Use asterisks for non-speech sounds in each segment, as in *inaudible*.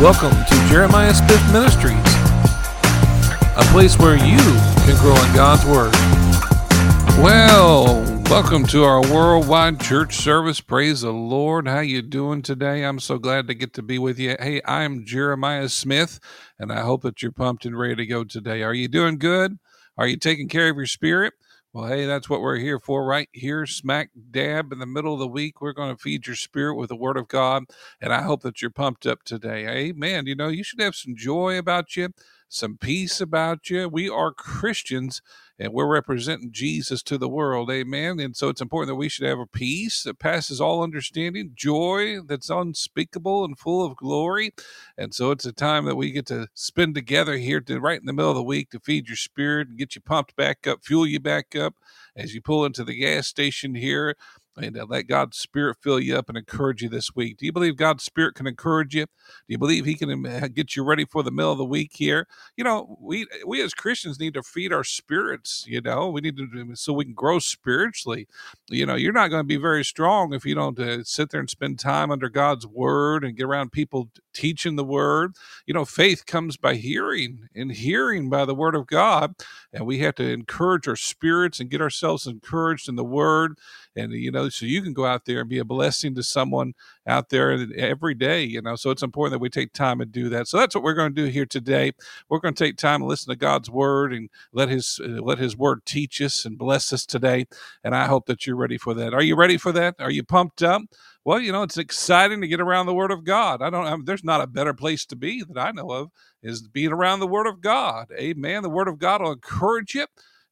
Welcome to Jeremiah Smith Ministries, a place where you can grow in God's Word. Well, welcome to our worldwide church service. Praise the Lord. How you doing today? I'm so glad to get to be with you. Hey, I'm Jeremiah Smith, and I hope that you're pumped and ready to go today. Are you doing good? Are you taking care of your spirit? Well, hey, that's what we're here for, right here, smack dab in the middle of the week. We're going to feed your spirit with the Word of God, and I hope that you're pumped up today. Amen. You know, you should have some joy about you, some peace about you. We are Christians, and we're representing Jesus to the world. Amen. And so it's important that we should have a peace that passes all understanding, joy that's unspeakable and full of glory. And so it's a time that we get to spend together here to right in the middle of the week to feed your spirit and get you pumped back up, fuel you back up as you pull into the gas station here and uh, let God's Spirit fill you up and encourage you this week. Do you believe God's Spirit can encourage you? Do you believe He can um, get you ready for the middle of the week here? You know, we we as Christians need to feed our spirits. You know, we need to so we can grow spiritually. You know, you're not going to be very strong if you don't uh, sit there and spend time under God's Word and get around people teaching the Word. You know, faith comes by hearing, and hearing by the Word of God, and we have to encourage our spirits and get ourselves encouraged in the Word and you know so you can go out there and be a blessing to someone out there every day you know so it's important that we take time and do that so that's what we're going to do here today we're going to take time and listen to god's word and let his uh, let his word teach us and bless us today and i hope that you're ready for that are you ready for that are you pumped up well, you know, it's exciting to get around the Word of God. I don't. I mean, there's not a better place to be that I know of is being around the Word of God. Amen. The Word of God will encourage you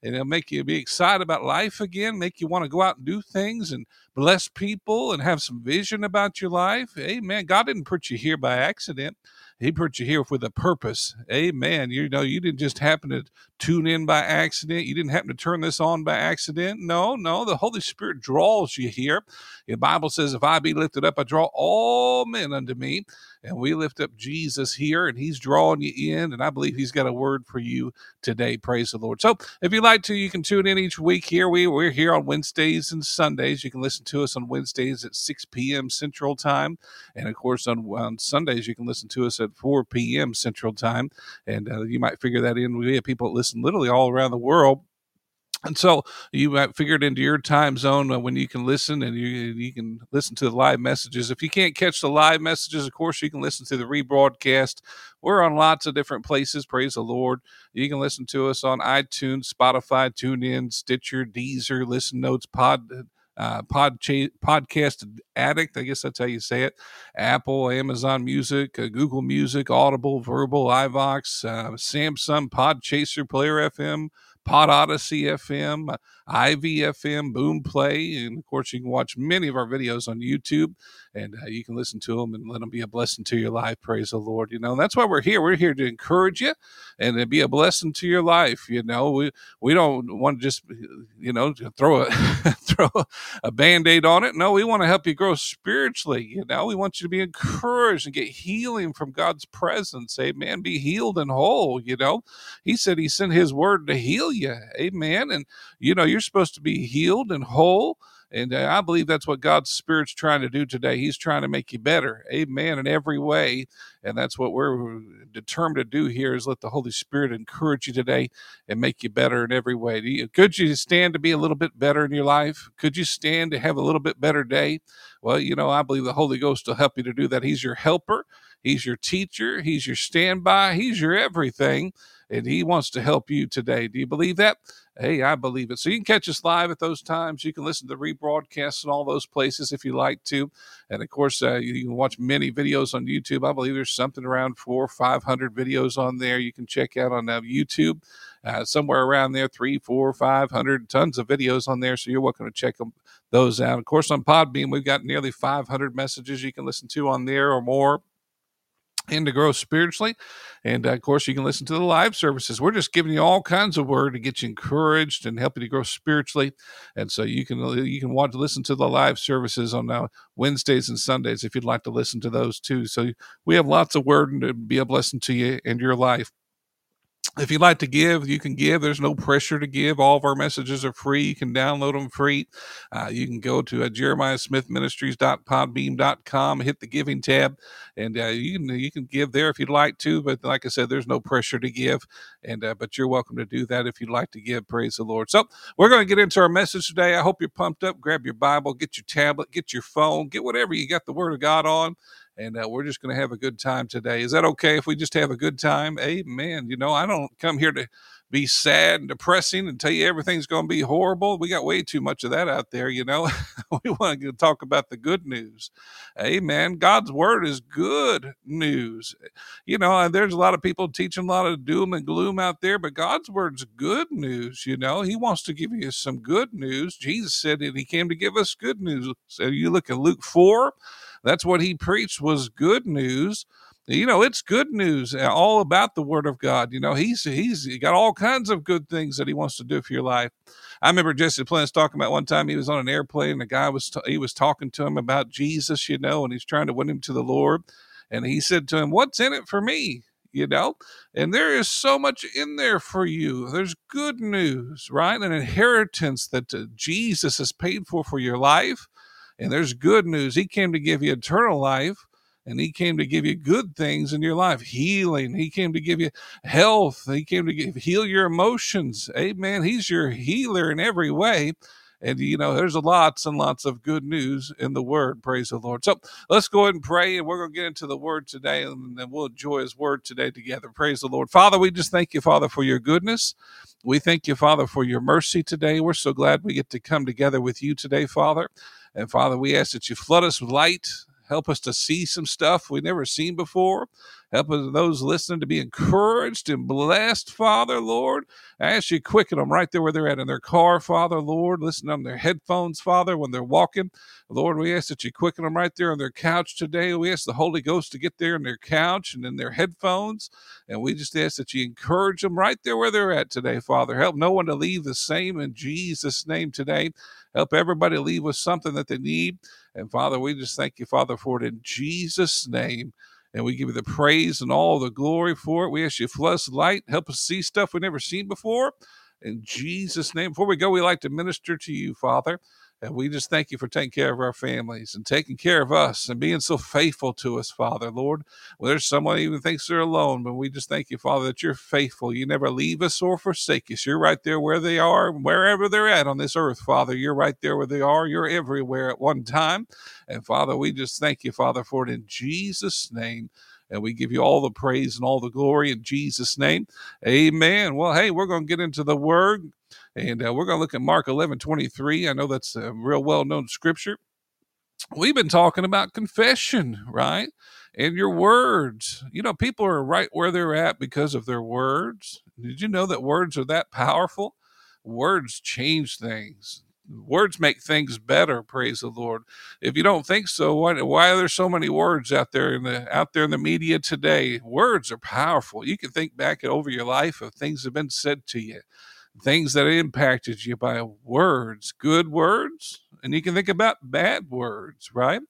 and it'll make you be excited about life again, make you want to go out and do things and bless people and have some vision about your life. Amen. God didn't put you here by accident. He put you here with a purpose. Amen. You know, you didn't just happen to tune in by accident. You didn't happen to turn this on by accident. No, no, the Holy Spirit draws you here. The Bible says, If I be lifted up, I draw all men unto me. And we lift up Jesus here, and He's drawing you in. And I believe He's got a word for you today. Praise the Lord. So if you'd like to, you can tune in each week here. We, we're here on Wednesdays and Sundays. You can listen to us on Wednesdays at 6 p.m. Central Time. And of course, on, on Sundays, you can listen to us at 4 p.m. Central Time. And uh, you might figure that in. We have people that listen literally all around the world and so you might figure it into your time zone when you can listen and you you can listen to the live messages. If you can't catch the live messages, of course you can listen to the rebroadcast. We're on lots of different places. Praise the Lord. You can listen to us on iTunes, Spotify, TuneIn, Stitcher, Deezer, Listen Notes, Pod uh, pod cha- podcast addict i guess that's how you say it apple amazon music uh, google music audible verbal ivox uh, samsung podchaser player fm Pod Odyssey FM, Ivy FM, Boom Play, and of course you can watch many of our videos on YouTube, and uh, you can listen to them and let them be a blessing to your life. Praise the Lord. You know and that's why we're here. We're here to encourage you and to be a blessing to your life. You know we we don't want to just you know throw a *laughs* throw a band aid on it. No, we want to help you grow spiritually. You know we want you to be encouraged and get healing from God's presence. Amen. Be healed and whole. You know He said He sent His word to heal you. Amen. And, you know, you're supposed to be healed and whole. And uh, I believe that's what God's Spirit's trying to do today. He's trying to make you better. Amen. In every way. And that's what we're determined to do here is let the Holy Spirit encourage you today and make you better in every way. Could you stand to be a little bit better in your life? Could you stand to have a little bit better day? Well, you know, I believe the Holy Ghost will help you to do that. He's your helper. He's your teacher. He's your standby. He's your everything and he wants to help you today. Do you believe that? Hey, I believe it. So you can catch us live at those times. You can listen to rebroadcasts in all those places if you like to. And of course, uh, you can watch many videos on YouTube. I believe there's something around four or 500 videos on there you can check out on uh, YouTube. Uh, somewhere around there, three, four, five hundred tons of videos on there. So you're welcome to check them, those out. Of course, on Podbean, we've got nearly 500 messages you can listen to on there or more and to grow spiritually. And uh, of course, you can listen to the live services. We're just giving you all kinds of word to get you encouraged and help you to grow spiritually. And so you can you can want to listen to the live services on uh, Wednesdays and Sundays if you'd like to listen to those too. So we have lots of word and to be a blessing to you and your life. If you'd like to give, you can give. There's no pressure to give. All of our messages are free. You can download them free. Uh, you can go to uh, jeremiahsmithministries.podbean.com, hit the giving tab, and uh, you can you can give there if you'd like to. But like I said, there's no pressure to give, and uh, but you're welcome to do that if you'd like to give. Praise the Lord. So we're going to get into our message today. I hope you're pumped up. Grab your Bible, get your tablet, get your phone, get whatever you got the Word of God on and uh, we're just going to have a good time today. Is that okay if we just have a good time? Amen. You know, I don't come here to be sad and depressing and tell you everything's going to be horrible. We got way too much of that out there, you know. *laughs* we want to talk about the good news. Amen. God's word is good news. You know, there's a lot of people teaching a lot of doom and gloom out there, but God's word's good news, you know. He wants to give you some good news. Jesus said that he came to give us good news. So you look at Luke 4, that's what he preached was good news you know it's good news uh, all about the word of god you know he's he's he got all kinds of good things that he wants to do for your life. I remember Jesse Duplantis talking about one time he was on an airplane and a guy was t- he was talking to him about jesus you know and he's trying to win him to the lord. And he said to him what's in it for me? You know? And there is so much in there for you. There's good news right? An inheritance that uh, jesus has paid for for your life. And there's good news. He came to give you eternal life and he came to give you good things in your life healing. He came to give you health. He came to give, heal your emotions. Amen. He's your healer in every way. And you know there's lots and lots of good news in the word. Praise the lord. So let's go ahead and pray and we're going to get into the word today and then we'll enjoy his word today together. Praise the lord. Father we just thank you father for your goodness. We thank you father for your mercy today. We're so glad we get to come together with you today father. And Father, we ask that you flood us with light, help us to see some stuff we've never seen before. Help us, those listening to be encouraged and blessed, Father, Lord. I ask you quicken them right there where they're at in their car, Father, Lord. Listen on their headphones, Father, when they're walking. Lord, we ask that you quicken them right there on their couch today. We ask the Holy Ghost to get there in their couch and in their headphones. And we just ask that you encourage them right there where they're at today, Father. Help no one to leave the same in Jesus' name today. Help everybody leave with something that they need. And Father, we just thank you, Father, for it in Jesus' name. And we give you the praise and all the glory for it. We ask you flood us light, help us see stuff we've never seen before. In Jesus' name. Before we go, we like to minister to you, Father. And we just thank you for taking care of our families and taking care of us and being so faithful to us, Father, Lord. Well, there's someone even thinks they're alone, but we just thank you, Father, that you're faithful. You never leave us or forsake us. You're right there where they are, wherever they're at on this earth, Father. You're right there where they are. You're everywhere at one time. And Father, we just thank you, Father, for it in Jesus' name. And we give you all the praise and all the glory in Jesus' name. Amen. Well, hey, we're going to get into the word. And uh, we're going to look at Mark 11 23. I know that's a real well known scripture. We've been talking about confession, right? And your words. You know, people are right where they're at because of their words. Did you know that words are that powerful? Words change things words make things better praise the lord if you don't think so why, why are there so many words out there in the out there in the media today words are powerful you can think back over your life of things that have been said to you things that impacted you by words, good words, and you can think about bad words, right?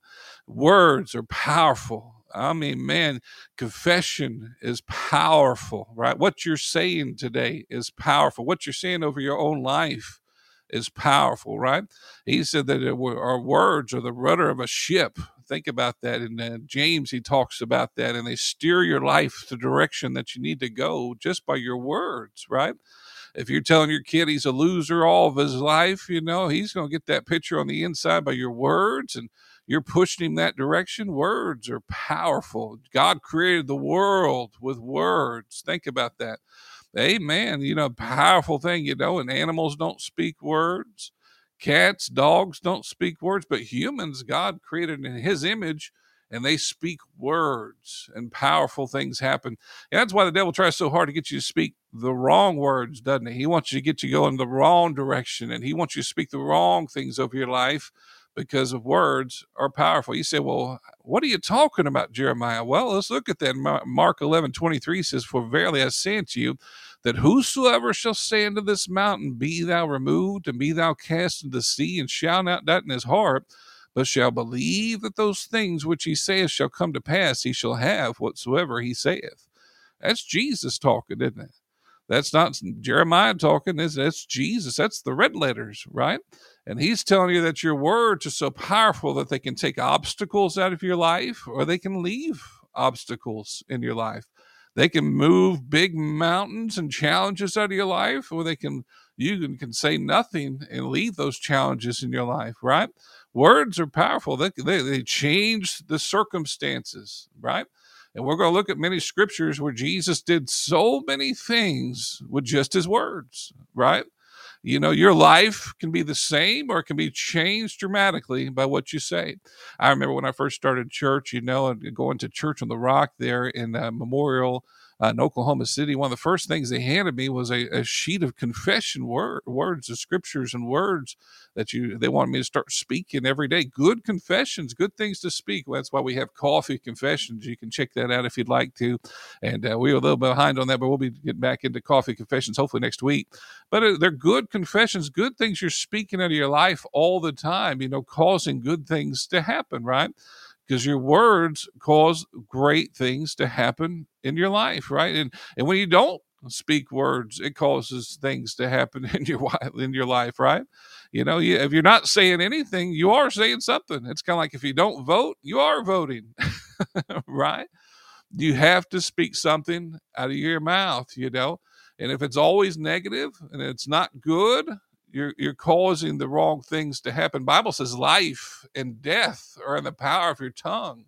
Words are powerful. I mean, man, confession is powerful, right? What you're saying today is powerful. What you're saying over your own life is powerful, right? He said that our words are the rudder of a ship. Think about that. In uh, James, he talks about that, and they steer your life the direction that you need to go just by your words, right? If you're telling your kid he's a loser all of his life, you know, he's going to get that picture on the inside by your words and you're pushing him that direction. Words are powerful. God created the world with words. Think about that. Amen. You know, powerful thing, you know, and animals don't speak words. Cats, dogs don't speak words, but humans, God created in his image and they speak words and powerful things happen. And that's why the devil tries so hard to get you to speak the wrong words, doesn't he? He wants you to get you going the wrong direction and he wants you to speak the wrong things over your life because of words are powerful. You say, well, what are you talking about, Jeremiah? Well, let's look at that. Mark 11, 23 says, For verily I say unto you, that whosoever shall say unto this mountain, Be thou removed, and be thou cast into the sea, and shall not doubt in his heart, but shall believe that those things which he saith shall come to pass, he shall have whatsoever he saith. That's Jesus talking, isn't it? That's not Jeremiah talking. That's, that's Jesus. That's the red letters, right? And he's telling you that your words are so powerful that they can take obstacles out of your life or they can leave obstacles in your life. They can move big mountains and challenges out of your life, or they can you can, can say nothing and leave those challenges in your life, right? Words are powerful. They, they, they change the circumstances, right? And we're going to look at many scriptures where Jesus did so many things with just his words, right? You know, your life can be the same or it can be changed dramatically by what you say. I remember when I first started church, you know, and going to church on the rock there in uh, Memorial uh, in Oklahoma City, one of the first things they handed me was a, a sheet of confession word, words of scriptures and words that you they wanted me to start speaking every day. Good confessions, good things to speak. Well, that's why we have coffee confessions. You can check that out if you'd like to. And uh, we are a little behind on that, but we'll be getting back into coffee confessions hopefully next week. But uh, they're good confessions, good things you're speaking out of your life all the time. You know, causing good things to happen, right? Because your words cause great things to happen in your life, right? And and when you don't speak words, it causes things to happen *laughs* in your in your life, right? You know, you, if you're not saying anything, you are saying something. It's kind of like if you don't vote, you are voting, *laughs* right? You have to speak something out of your mouth, you know. And if it's always negative and it's not good, you're you're causing the wrong things to happen. Bible says life and death are in the power of your tongue.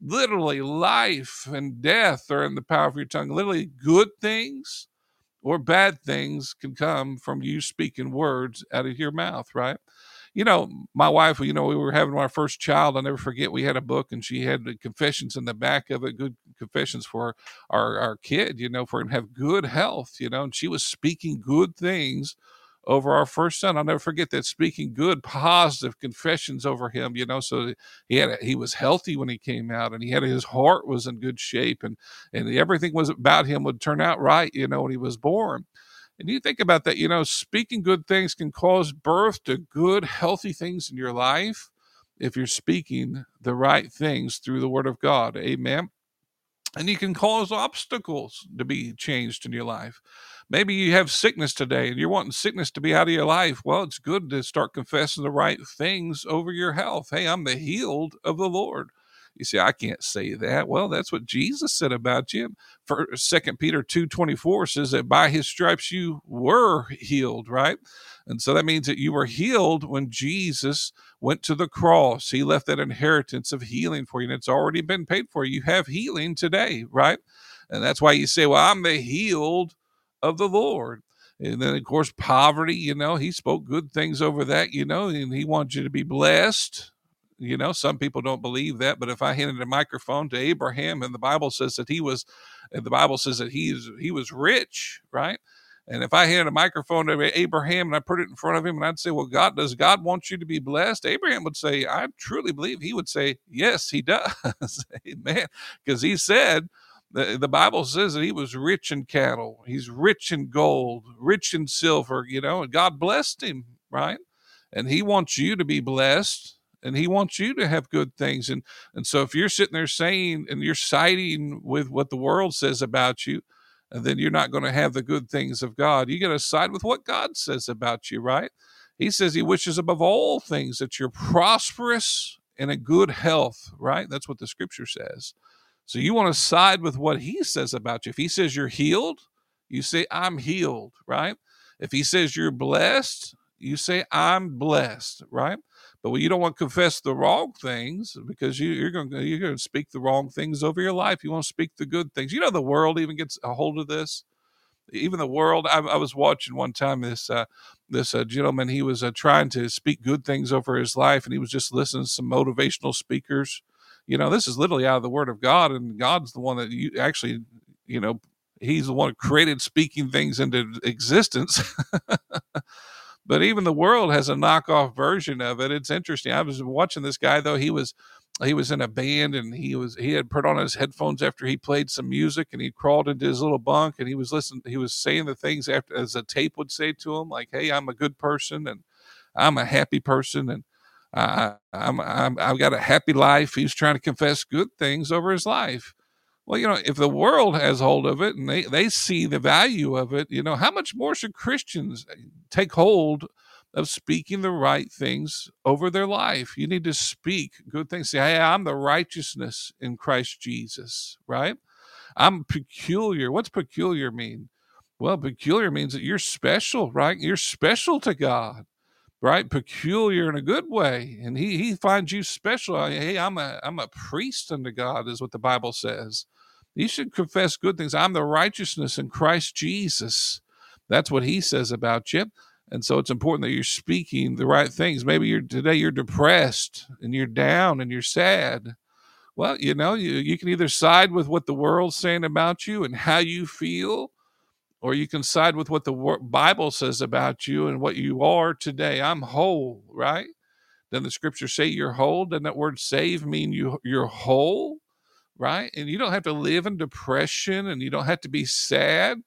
Literally, life and death are in the power of your tongue. Literally, good things or bad things can come from you speaking words out of your mouth, right? You know, my wife, you know, we were having our first child. I'll never forget, we had a book and she had the confessions in the back of it, good confessions for our, our kid, you know, for him to have good health, you know, and she was speaking good things over our first son. I'll never forget that speaking good, positive confessions over him, you know, so he had, a, he was healthy when he came out and he had, his heart was in good shape and, and everything was about him would turn out right, you know, when he was born. And you think about that, you know, speaking good things can cause birth to good, healthy things in your life if you're speaking the right things through the word of God. Amen. And you can cause obstacles to be changed in your life. Maybe you have sickness today and you're wanting sickness to be out of your life. Well, it's good to start confessing the right things over your health. Hey, I'm the healed of the Lord. You say, I can't say that. Well, that's what Jesus said about you. For Second Peter 2.24 says that by his stripes you were healed, right? And so that means that you were healed when Jesus went to the cross. He left that inheritance of healing for you, and it's already been paid for. You have healing today, right? And that's why you say, Well, I'm the healed of the Lord. And then, of course, poverty, you know, he spoke good things over that, you know, and he wants you to be blessed. You know, some people don't believe that, but if I handed a microphone to Abraham and the Bible says that he was, the Bible says that he is, he was rich, right? And if I handed a microphone to Abraham and I put it in front of him and I'd say, Well, God, does God want you to be blessed? Abraham would say, I truly believe he would say, Yes, he does. *laughs* Amen. Because he said, the, the Bible says that he was rich in cattle, he's rich in gold, rich in silver, you know, and God blessed him, right? And he wants you to be blessed and he wants you to have good things. And and so if you're sitting there saying and you're siding with what the world says about you, then you're not going to have the good things of God. You got to side with what God says about you, right? He says he wishes above all things that you're prosperous and in good health, right? That's what the scripture says. So you want to side with what he says about you. If he says you're healed, you say, I'm healed, right? If he says you're blessed, you say, I'm blessed, right? But you don't want to confess the wrong things because you, are going to, you're going to speak the wrong things over your life. You want to speak the good things. You know, the world even gets a hold of this. Even the world. I, I was watching one time this uh, this uh, gentleman. He was uh, trying to speak good things over his life, and he was just listening to some motivational speakers you know, this is literally out of the word of God, and God's the one that you actually, you know, he's the one who created speaking things into existence. *laughs* but even the world has a knockoff version of it. It's interesting. I was watching this guy though. He was he was in a band and he was he had put on his headphones after he played some music and he crawled into his little bunk and he was listening he was saying the things after as a tape would say to him like hey i'm a good person and i'm a happy person and I'm, I'm, I've got a happy life. He's trying to confess good things over his life. Well, you know, if the world has hold of it and they, they see the value of it, you know, how much more should Christians uh, take hold of speaking the right things over their life? You need to speak good things. Say, hey, I'm the righteousness in Christ Jesus, right? I'm peculiar. What's peculiar mean? Well, peculiar means that you're special, right? You're special to God right? Peculiar in a good way, and he he finds you special. Hey, I'm a I'm a priest unto God, is what the Bible says. You should confess good things. I'm the righteousness in Christ Jesus. That's what he says about you. And so it's important that you're speaking the right things. Maybe you're today you're depressed and you're down and you're sad. Well, you know, you, you can either side with what the world's saying about you and how you feel, or you can side with what the Bible says about you and what you are today. I'm whole, right? Then the scriptures say you're whole. Doesn't that word save mean you you're whole, right? And you don't have to live in depression and you don't have to be sad.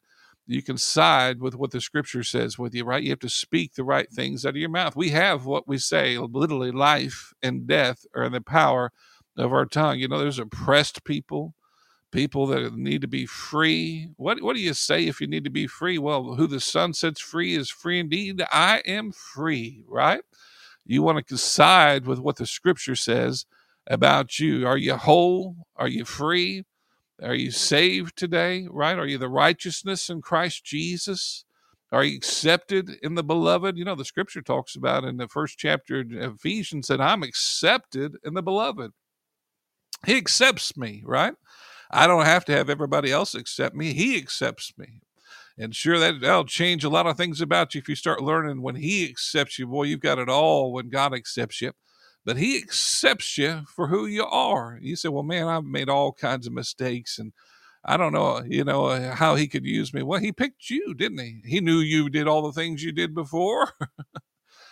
You can side with what the scripture says with you, right? You have to speak the right things out of your mouth. We have what we say, literally life and death are in the power of our tongue. You know, there's oppressed people people that need to be free. What what do you say if you need to be free? Well, who the sun sets free is free indeed. I am free, right? You want to side with what the Scripture says about you. Are you whole? Are you free? Are you saved today? Right? Are you the righteousness in Christ Jesus? Are you accepted in the beloved? You know, the scripture talks about in the first chapter of Ephesians that I'm accepted in the beloved. He accepts me, right? I don't have to have everybody else accept me. He accepts me. And sure, that, that'll change a lot of things about you if you start learning when He accepts you. Boy, you've got it all when God accepts you. But He accepts you for who you are. You say, well, man, I've made all kinds of mistakes and I don't know, you know, how He could use me. Well, He picked you, didn't He? He knew you did all the things you did before.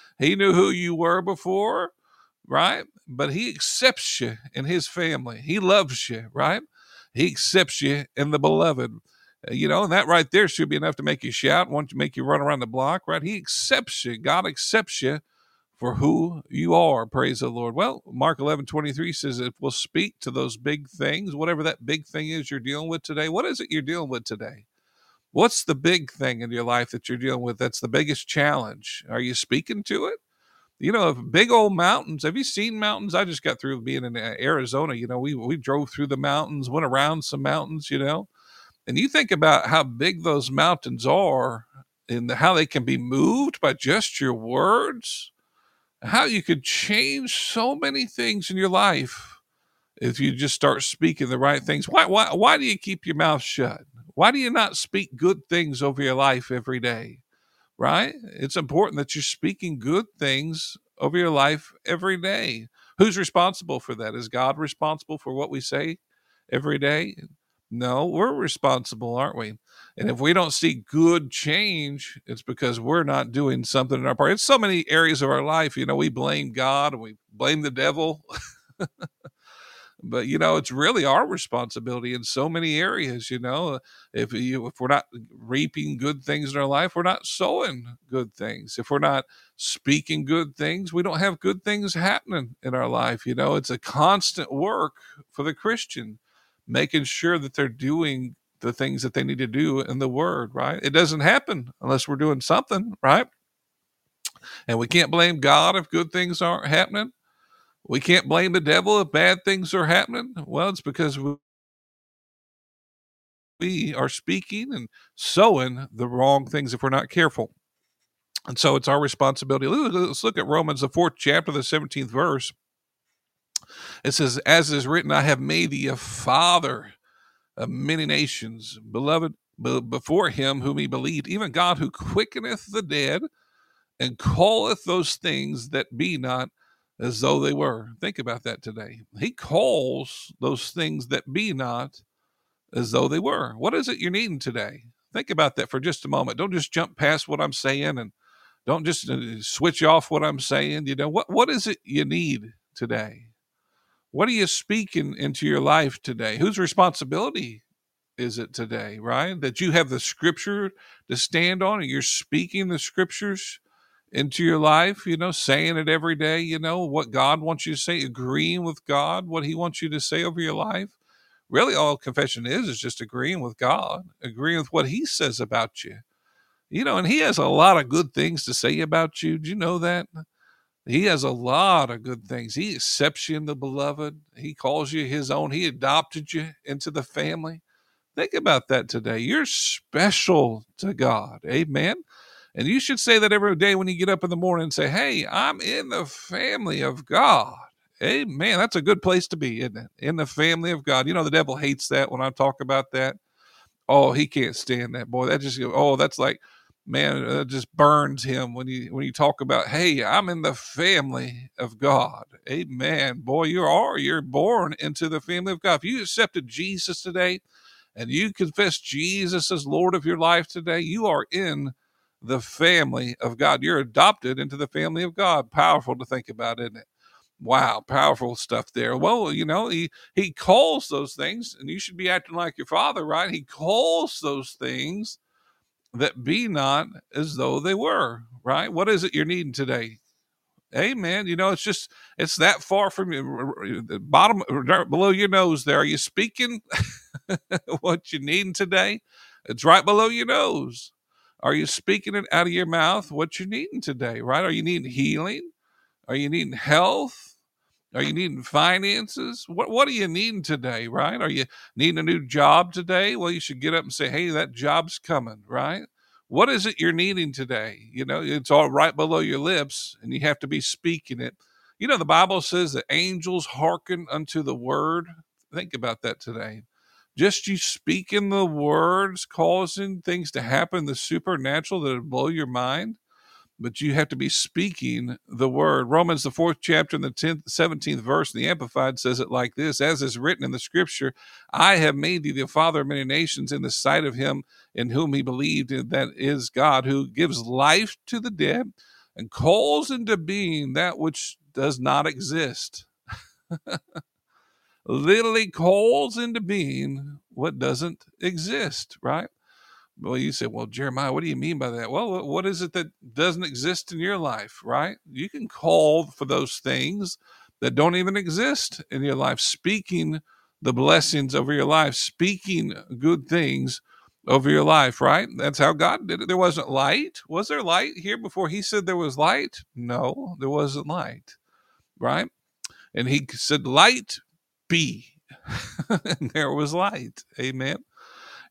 *laughs* he knew who you were before, right? But He accepts you in His family. He loves you, right? He accepts you in the beloved. Uh, you know, and that right there should be enough to make you shout, want to make you run around the block, right? He accepts you. God accepts you for who you are. Praise the Lord. Well, Mark 11 23 says if we'll speak to those big things, whatever that big thing is you're dealing with today, what is it you're dealing with today? What's the big thing in your life that you're dealing with? That's the biggest challenge. Are you speaking to it? You know, big old mountains. Have you seen mountains? I just got through being in uh, Arizona. You know, we we drove through the mountains, went around some mountains. You know, and you think about how big those mountains are, and how they can be moved by just your words. How you could change so many things in your life if you just start speaking the right things. Why why why do you keep your mouth shut? Why do you not speak good things over your life every day? Right? It's important that you're speaking good things over your life every day. Who's responsible for that? Is God responsible for what we say every day? No, we're responsible, aren't we? And if we don't see good change, it's because we're not doing something in our part. It's so many areas of our life, you know, we blame God and we blame the devil. *laughs* but you know it's really our responsibility in so many areas you know if you if we're not reaping good things in our life we're not sowing good things. If we're not speaking good things we don't have good things happening in our life you know? It's a constant work for the christian making sure that they're doing the things that they need to do in the word right? It doesn't happen unless we're doing something right? And we can't blame god if good things aren't happening we can't blame the devil if bad things are happening. Well, it's because we are speaking and sowing the wrong things if we're not careful. And so it's our responsibility. Let's look at Romans, the fourth chapter, the 17th verse. It says, As is written, I have made thee a father of many nations, beloved before him whom he believed, even God who quickeneth the dead and calleth those things that be not as though they were. Think about that today. He calls those things that be not as though they were. What is it you're needing today? Think about that for just a moment. Don't just jump past what I'm saying and don't just uh, switch off what I'm saying. You know, what, what is it you need today? What are you speaking into your life today? Whose responsibility is it today, right? That you have the scripture to stand on and you're speaking the scriptures into your life, you know, saying it every day, you know, what God wants you to say, agreeing with God, what He wants you to say over your life. Really, all confession is is just agreeing with God, agreeing with what He says about you. You know, and He has a lot of good things to say about you. Do you know that? He has a lot of good things. He accepts you in the beloved. He calls you his own. He adopted you into the family. Think about that today. You're special to God. Amen. And you should say that every day when you get up in the morning and say, Hey, I'm in the family of God. Amen. That's a good place to be, isn't it? In the family of God. You know, the devil hates that when I talk about that. Oh, he can't stand that, boy. That just, oh, that's like, man, uh, it just burns him when you when you talk about, hey, I'm in the family of God. Amen. Boy, you are. You're born into the family of God. If you accepted Jesus today and you confess Jesus as Lord of your life today, you are in the family of God. You're adopted into the family of God. Powerful to think about, isn't it? Wow, powerful stuff there. Well, you know, he he calls those things, and you should be acting like your father, right? He calls those things that be not as though they were, right? What is it you're needing today? Amen. You know, it's just it's that far from you. The bottom below your nose there. Are you speaking *laughs* what you needing today? It's right below your nose. Are you speaking it out of your mouth what you're needing today, right? Are you needing healing? Are you needing health? Are you needing finances? What what are you needing today, right? Are you needing a new job today? Well, you should get up and say, "Hey, that job's coming," right? What is it you're needing today? You know, it's all right below your lips, and you have to be speaking it. You know, the Bible says that angels hearken unto the word. Think about that today. Just you speaking the words, causing things to happen, the supernatural that blow your mind but you have to be speaking the word. Romans, the fourth chapter, and the 10th, 17th verse, the Amplified says it like this As is written in the scripture, I have made thee the father of many nations in the sight of him in whom he believed, and that is God, who gives life to the dead and calls into being that which does not exist. *laughs* Literally calls into being what doesn't exist, right? Well, you say, well, Jeremiah, what do you mean by that? Well, what is it that doesn't exist in your life, right? You can call for those things that don't even exist in your life, speaking the blessings over your life, speaking good things over your life, right? That's how God did it. There wasn't light. Was there light here before he said there was light? No, there wasn't light, right? And he said, light be. *laughs* and there was light. Amen.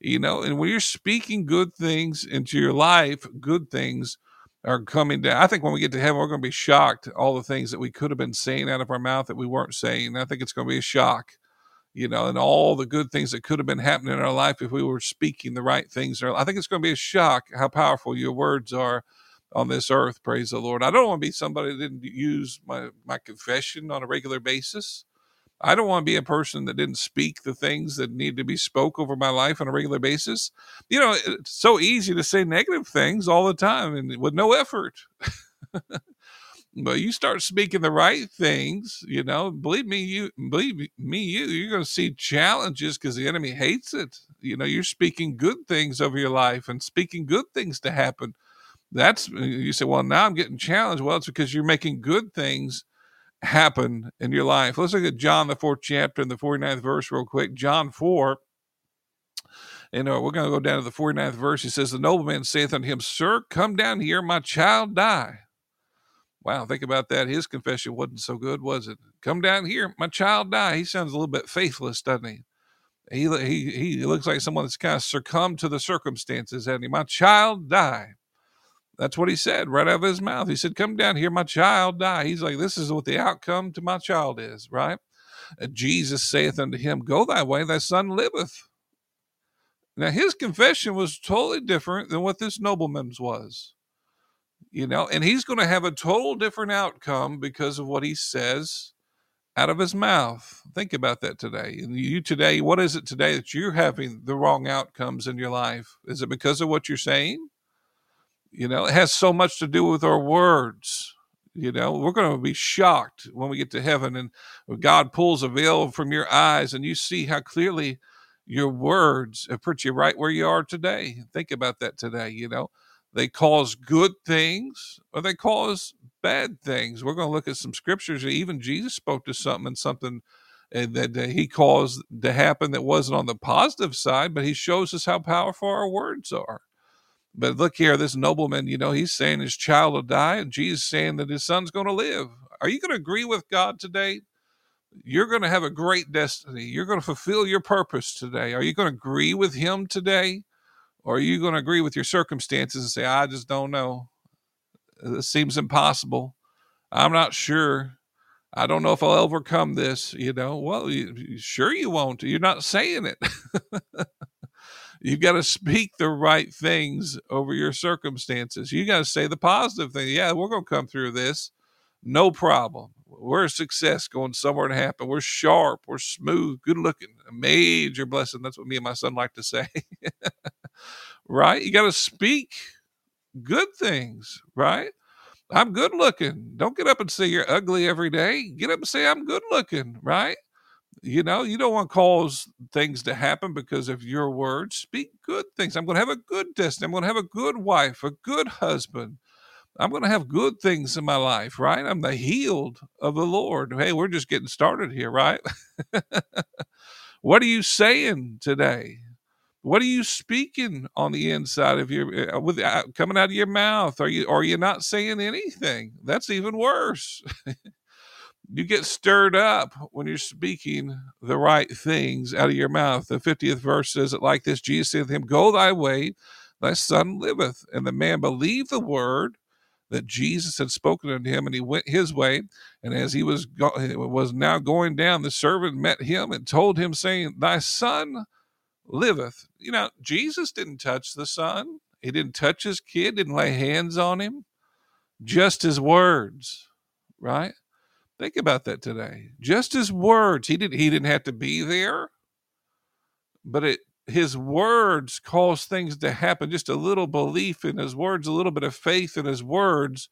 You know and when you're speaking good things into your life good things are coming down. I think when we get to heaven we're going to be shocked all the things that we could have been saying out of our mouth that we weren't saying. I think it's going to be a shock you know and all the good things that could have been happening in our life if we were speaking the right things i think it's going to be a shock how powerful your words are on this earth praise the lord. I don't want to be somebody that didn't use my my confession on a regular basis I don't want to be a person that didn't speak the things that need to be spoke over my life on a regular basis. You know, it's so easy to say negative things all the time and with no effort. *laughs* but you start speaking the right things, you know, believe me, you believe me, you, you're going to see challenges because the enemy hates it. You know, you're speaking good things over your life and speaking good things to happen. That's you say, well, now I'm getting challenged. Well, it's because you're making good things happen in your life. Let's look at John, the fourth chapter, and the 49th verse, real quick. John 4. And uh, we're going to go down to the 49th verse. He says, The nobleman saith unto him, Sir, come down here, my child die. Wow, think about that. His confession wasn't so good, was it? Come down here, my child die. He sounds a little bit faithless, doesn't he? He, he, he looks like someone that's kind of succumbed to the circumstances, hasn't he? My child die. That's what he said right out of his mouth. He said, Come down here, my child die. He's like, This is what the outcome to my child is, right? And Jesus saith unto him, Go thy way, thy son liveth. Now, his confession was totally different than what this nobleman's was. You know, and he's going to have a total different outcome because of what he says out of his mouth. Think about that today. And you today, what is it today that you're having the wrong outcomes in your life? Is it because of what you're saying? You know, it has so much to do with our words. You know, we're going to be shocked when we get to heaven and God pulls a veil from your eyes and you see how clearly your words have put you right where you are today. Think about that today. You know, they cause good things or they cause bad things. We're going to look at some scriptures. Even Jesus spoke to something and something that uh, he caused to happen that wasn't on the positive side, but he shows us how powerful our words are. But look here, this nobleman, you know, he's saying his child will die, and Jesus saying that his son's going to live. Are you going to agree with God today? You're going to have a great destiny. You're going to fulfill your purpose today. Are you going to agree with him today? Or are you going to agree with your circumstances and say, I just don't know? This seems impossible. I'm not sure. I don't know if I'll overcome this. You know, well, you, sure you won't. You're not saying it. *laughs* You've got to speak the right things over your circumstances. You got to say the positive thing. Yeah, we're going to come through this. No problem. We're a success going somewhere to happen. We're sharp. We're smooth, good looking, a major blessing. That's what me and my son like to say. *laughs* right? You got to speak good things, right? I'm good looking. Don't get up and say you're ugly every day. Get up and say I'm good looking, right? You know, you don't want cause things to happen because of your words. Speak good things. I'm going to have a good destiny. I'm going to have a good wife, a good husband. I'm going to have good things in my life, right? I'm the healed of the Lord. Hey, we're just getting started here, right? *laughs* what are you saying today? What are you speaking on the inside of your uh, with uh, coming out of your mouth? Are you are you not saying anything? That's even worse. *laughs* you get stirred up when you're speaking the right things out of your mouth. The 50th verse says it like this Jesus said to him, Go thy way, thy son liveth. And the man believed the word that Jesus had spoken unto him, and he went his way. And as he was go- was now going down, the servant met him and told him, saying, Thy son liveth. You know, Jesus didn't touch the son. He didn't touch his kid, didn't lay hands on him. Just his words, right? Think about that today. Just his words. He didn't he didn't have to be there, but it his words cause things to happen. Just a little belief in his words, a little bit of faith in his words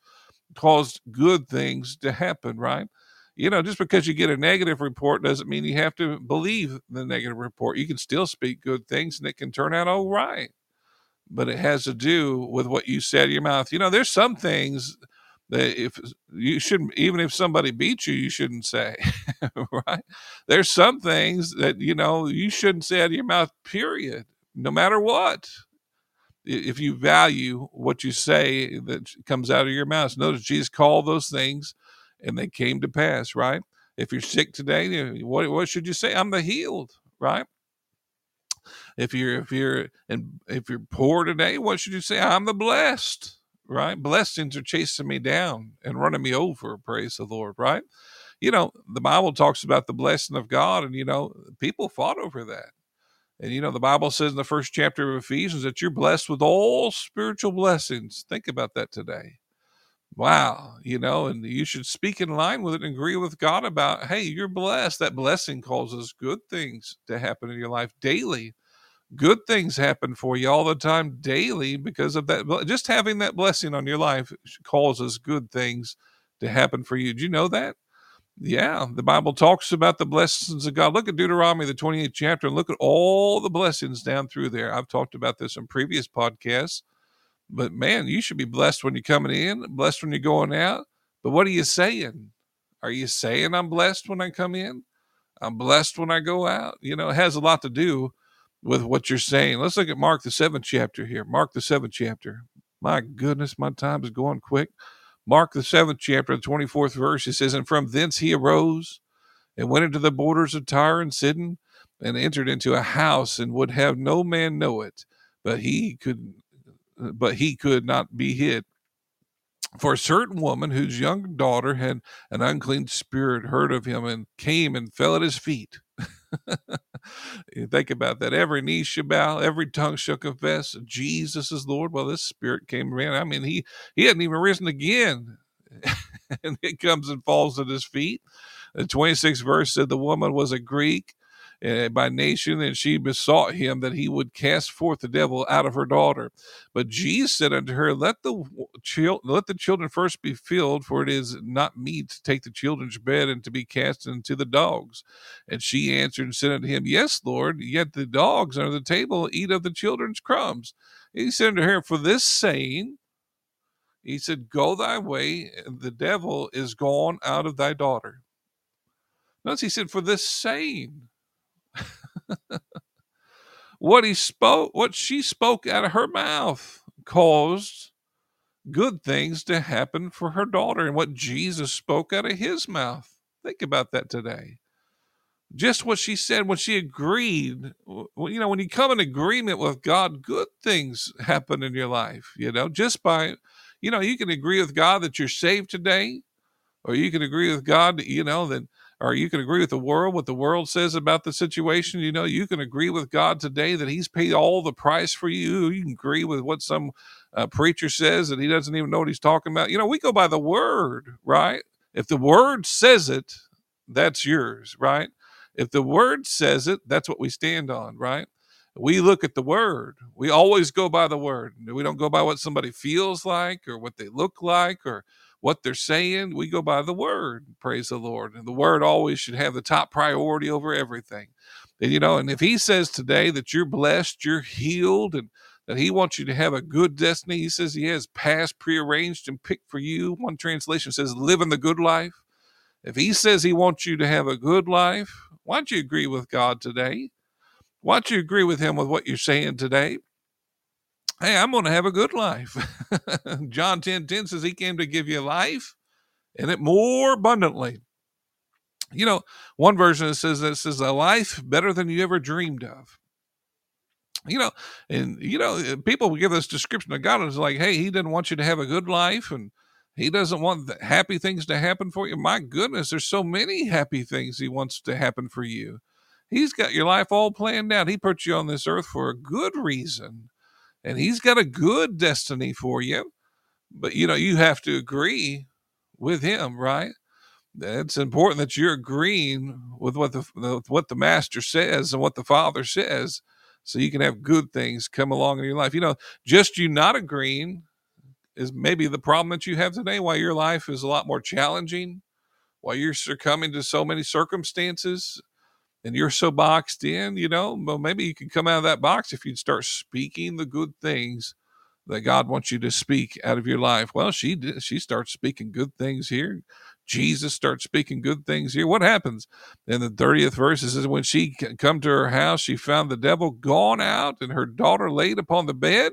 caused good things to happen, right? You know, just because you get a negative report doesn't mean you have to believe the negative report. You can still speak good things and it can turn out all right. But it has to do with what you said in your mouth. You know, there's some things that if you shouldn't even if somebody beats you you shouldn't say *laughs* right? There's some things that you know you shouldn't say out of your mouth period no matter what. If you value what you say that comes out of your mouth notice jesus called those things and they came to pass right? If you're sick today what, what should you say? I'm the healed right? If you're if you're and if you're poor today what should you say? I'm the blessed right? Blessings are chasing me down and running me over, praise the Lord, right? You know, the Bible talks about the blessing of God, and, you know, people fought over that. And, you know, the Bible says in the first chapter of Ephesians that you're blessed with all spiritual blessings. Think about that today. Wow, you know, and you should speak in line with it and agree with God about, hey, you're blessed. That blessing causes good things to happen in your life daily good things happen for you all the time daily because of that just having that blessing on your life causes good things to happen for you. Do you know that? Yeah the bible talks about the blessings of god. Look at deuteronomy the 28th chapter and look at all the blessings down through there. I've talked about this in previous podcasts but man you should be blessed when you're coming in blessed when you're going out. But what are you saying? Are you saying i'm blessed when i come in? I'm blessed when i go out? You know it has a lot to do with what you're saying. Let's look at Mark, the seventh chapter here. Mark, the seventh chapter. My goodness, my time is going quick. Mark, the seventh chapter, the 24th verse, it says, And from thence he arose and went into the borders of Tyre and Sidon and entered into a house and would have no man know it, but he could but he could not be hid. For a certain woman whose young daughter had an unclean spirit heard of him and came and fell at his feet *laughs* you think about that. Every knee shall bow, every tongue shall confess Jesus is Lord. Well, this spirit came in. I mean, he he hadn't even risen again. *laughs* and it comes and falls at his feet. The 26th verse said the woman was a Greek by nation, and she besought him that he would cast forth the devil out of her daughter. But Jesus said unto her, Let the let the children first be filled, for it is not meet to take the children's bread and to be cast into the dogs. And she answered and said unto him, Yes, Lord, yet the dogs under the table eat of the children's crumbs. He said unto her, For this saying, he said, Go thy way, and the devil is gone out of thy daughter. Notice he said, for this saying. *laughs* what he spoke, what she spoke out of her mouth caused good things to happen for her daughter and what Jesus spoke out of his mouth. Think about that today. Just what she said when she agreed. You know, when you come in agreement with God, good things happen in your life, you know, just by, you know, you can agree with God that you're saved today, or you can agree with God, you know, that or you can agree with the world, what the world says about the situation. You know, you can agree with God today that He's paid all the price for you. You can agree with what some uh, preacher says that he doesn't even know what he's talking about. You know, we go by the word, right? If the word says it, that's yours, right? If the word says it, that's what we stand on, right? We look at the word. We always go by the word. We don't go by what somebody feels like or what they look like or what they're saying. We go by the word. Praise the Lord. And the word always should have the top priority over everything. And, you know, and if he says today that you're blessed, you're healed, and that he wants you to have a good destiny, he says he has past prearranged and picked for you. One translation says, living the good life. If he says he wants you to have a good life, why don't you agree with God today? Why don't you agree with him with what you're saying today? Hey, I'm going to have a good life. *laughs* John 10 10 says he came to give you life and it more abundantly. You know, one version says that says a life better than you ever dreamed of. You know, and you know, eh, people give this description of God as like, hey, he didn't want you to have a good life and he doesn't want happy things to happen for you. My goodness, there's so many happy things he wants to happen for you. He's got your life all planned out. He put you on this earth for a good reason and he's got a good destiny for you. But you know, you have to agree with him, right? It's important that you're agreeing with what the, what the master says and what the father says, so you can have good things come along in your life. You know, just you not agreeing is maybe the problem that you have today. Why your life is a lot more challenging, why you're succumbing to so many circumstances and you're so boxed in, you know, well, maybe you can come out of that box if you'd start speaking the good things that God wants you to speak out of your life. Well, she did, she starts speaking good things here. Jesus starts speaking good things here. What happens in the 30th verse? It says, When she come to her house, she found the devil gone out and her daughter laid upon the bed.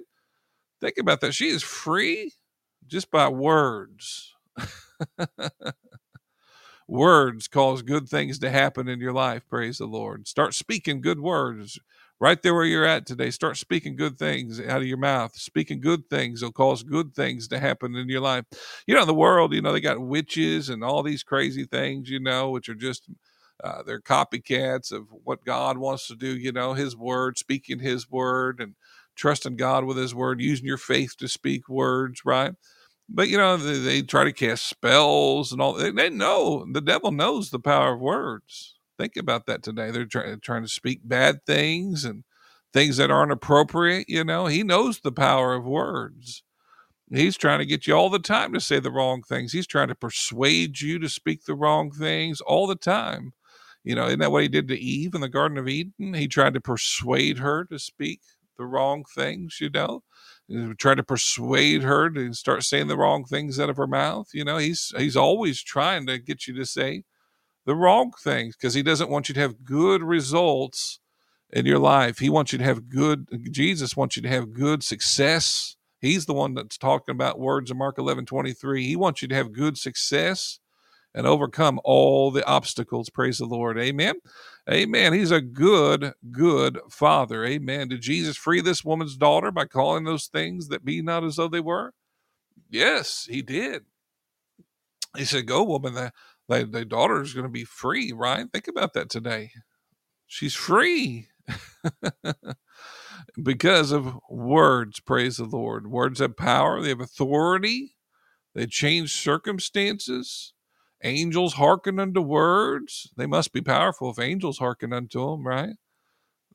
Think about that. She is free just by words. *laughs* words cause good things to happen in your life. Praise the Lord. Start speaking good words right there where you're at today. Start speaking good things out of your mouth. Speaking good things will cause good things to happen in your life. You know, the world, you know, they got witches and all these crazy things, you know, which are just. Uh, they're copycats of what God wants to do, you know, His word, speaking His word, and trusting God with His word, using your faith to speak words, right? But you know they, they, try to cast spells and all they, they, know the devil knows the power of words. Think about that today. They're try, trying to speak bad things and things that aren't appropriate you know? He knows the power of words. He's trying to get you all the time to say the wrong things. He's trying to persuade you to speak the wrong things all the time. You know isn't that what he did to eve in the garden of eden? He tried to persuade her to speak the wrong things you know try to persuade her to start saying the wrong things out of her mouth. You know, he's he's always trying to get you to say the wrong things because he doesn't want you to have good results in your life. He wants you to have good Jesus wants you to have good success. He's the one that's talking about words in Mark 11, 23. He wants you to have good success and overcome all the obstacles. Praise the Lord. Amen. Amen. He's a good, good father. Amen. Did Jesus free this woman's daughter by calling those things that be not as though they were? Yes, he did. He said, Go, woman, the, the, the daughter is going to be free, right? Think about that today. She's free. *laughs* because of words, praise the Lord. Words have power, they have authority, they change circumstances. Angels hearken unto words. They must be powerful if angels hearken unto them, right?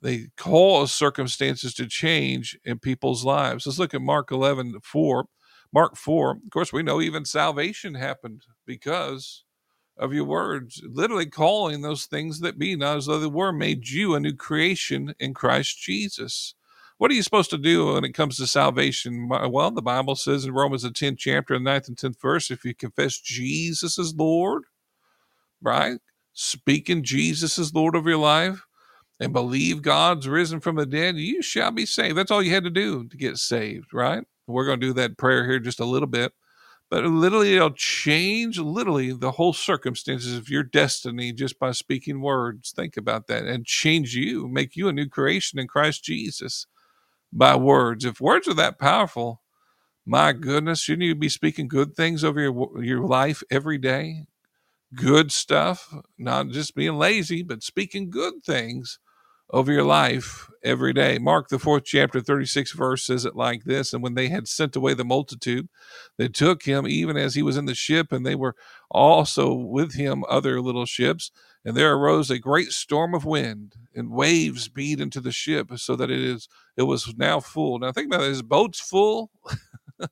They cause circumstances to change in people's lives. Let's look at Mark 11, 4. Mark 4, of course, we know even salvation happened because of your words, literally calling those things that be not as though they were, made you a new creation in Christ Jesus. What are you supposed to do when it comes to salvation? Well, the Bible says in Romans the 10th chapter, the 9th and 10th verse, if you confess Jesus as Lord, right? speaking Jesus is Lord of your life, and believe God's risen from the dead, you shall be saved. That's all you had to do to get saved, right? We're going to do that prayer here just a little bit. But literally, it'll change literally the whole circumstances of your destiny just by speaking words. Think about that and change you, make you a new creation in Christ Jesus by words. If words are that powerful, my goodness, shouldn't you be speaking good things over your your life every day? Good stuff, not just being lazy, but speaking good things over your life every day. Mark, the fourth chapter, 36 verse says it like this And when they had sent away the multitude, they took him even as he was in the ship, and they were also with him other little ships. And there arose a great storm of wind, and waves beat into the ship, so that it is it was now full. Now think about it, his boat's full. the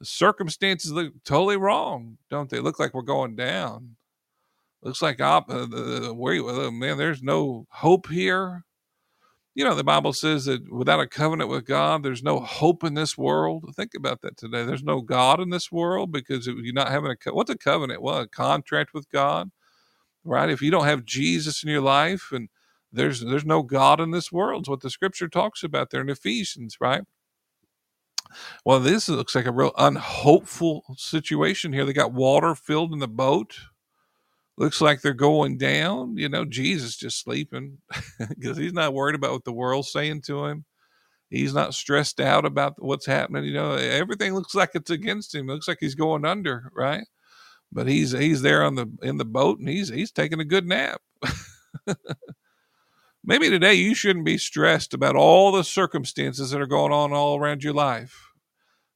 *laughs* circumstances look totally wrong, don't they? Look like we're going down looks like op- uh, the, uh, man, there's no hope here. You know, the Bible says that without a covenant with God, there's no hope in this world. Think about that today. There's no God in this world because you're not having a co- what's a covenant? Well, a contract with God, right? If you don't have Jesus in your life, and there's there's no God in this world. It's what the Scripture talks about there in Ephesians, right? Well, this looks like a real unhopeful situation here. They got water filled in the boat looks like they're going down. You know, Jesus just sleeping *laughs* because he's not worried about what the world's saying to him. He's not stressed out about what's happening. You know, everything looks like it's against him. It looks like he's going under, right? But he's he's there on the in the boat and he's he's taking a good nap. *laughs* Maybe today you shouldn't be stressed about all the circumstances that are going on all around your life.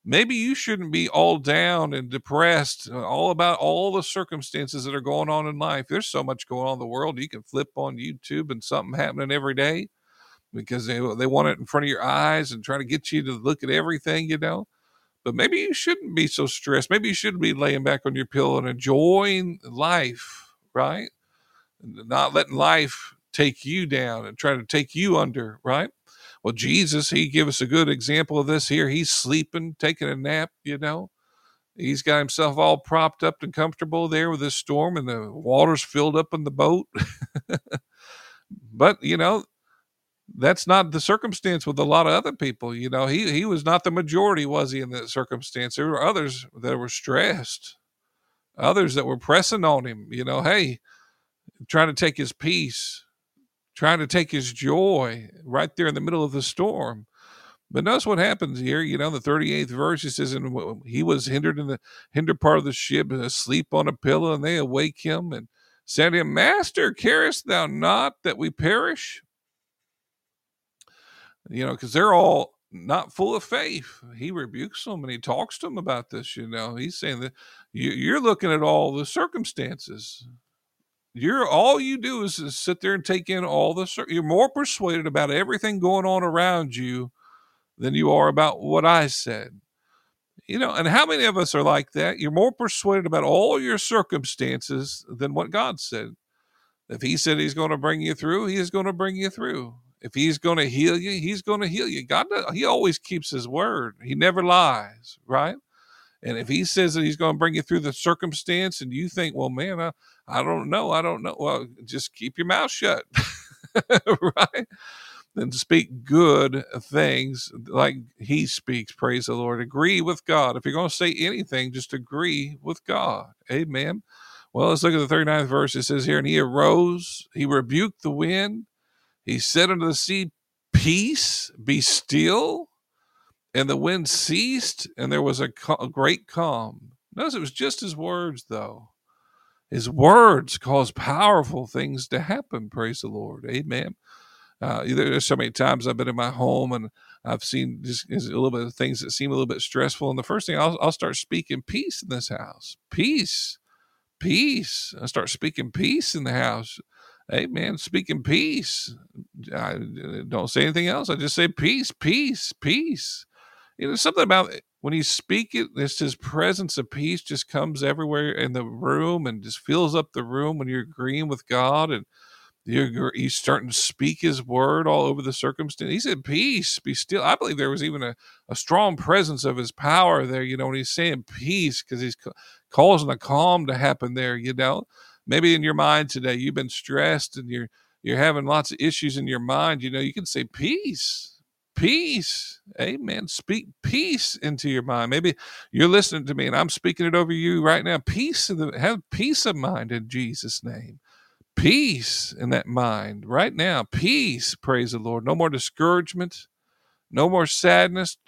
Maybe you shouldn't be all down and depressed uh, all about all the circumstances that are going on in life. There's so much going on in the world. You can flip on youtube and something happening every day because they, they want it in front of your eyes and try to get you to look at everything you know but maybe you shouldn't be so stressed maybe you shouldn't be laying back on your pillow and enjoying life right not letting life take you down and try to take you under right well, Jesus, he give us a good example of this here. He's sleeping, taking a nap, you know. He's got himself all propped up and comfortable there with this storm, and the water's filled up in the boat. *laughs* but, you know, that's not the circumstance with a lot of other people. You know, he, he was not the majority, was he, in that circumstance? There were others that were stressed, others that were pressing on him, you know, hey, trying to take his peace trying to take his joy right there in the middle of the storm. But notice what happens here. You know, the 38th verse, it says, And he was hindered in the hinder part of the ship, asleep on a pillow, and they awake him and said to him, Master, carest thou not that we perish? You know, because they're all not full of faith. He rebukes them and he talks to them about this. You know, he's saying that you're looking at all the circumstances you're all you do is, is sit there and take in all the you're more persuaded about everything going on around you than you are about what I said. You know, and how many of us are like that? You're more persuaded about all your circumstances than what God said. If He said He's going to bring you through, He is going to bring you through. If He's going to heal you, He's going to heal you. God, He always keeps His word. He never lies, right? And if He says that He's going to bring you through the circumstance, and you think, well, man, I, I don't know. I don't know. Well, just keep your mouth shut, *laughs* right? And speak good things like he speaks. Praise the Lord. Agree with God. If you're going to say anything, just agree with God. Amen. Well, let's look at the 39th verse. It says here, and he arose, he rebuked the wind, he said unto the sea, Peace, be still. And the wind ceased, and there was a, a great calm. Notice it was just his words, though. His words cause powerful things to happen. Praise the Lord. Amen. Uh, there's so many times I've been in my home and I've seen just a little bit of things that seem a little bit stressful. And the first thing I'll, I'll start speaking peace in this house. Peace. Peace. I start speaking peace in the house. Amen. Speaking peace. I don't say anything else. I just say peace, peace, peace. You know, something about when you speak it, it's his presence of peace just comes everywhere in the room and just fills up the room when you're agreeing with God and you're, he's starting to speak his word all over the circumstance. He said, Peace, be still. I believe there was even a, a strong presence of his power there, you know, when he's saying peace, because he's causing a calm to happen there, you know. Maybe in your mind today, you've been stressed and you're you're having lots of issues in your mind. You know, you can say peace, peace. Amen. Speak peace into your mind. Maybe you're listening to me and I'm speaking it over you right now. Peace in the have peace of mind in Jesus' name. Peace in that mind right now. Peace. Praise the Lord. No more discouragement. No more sadness.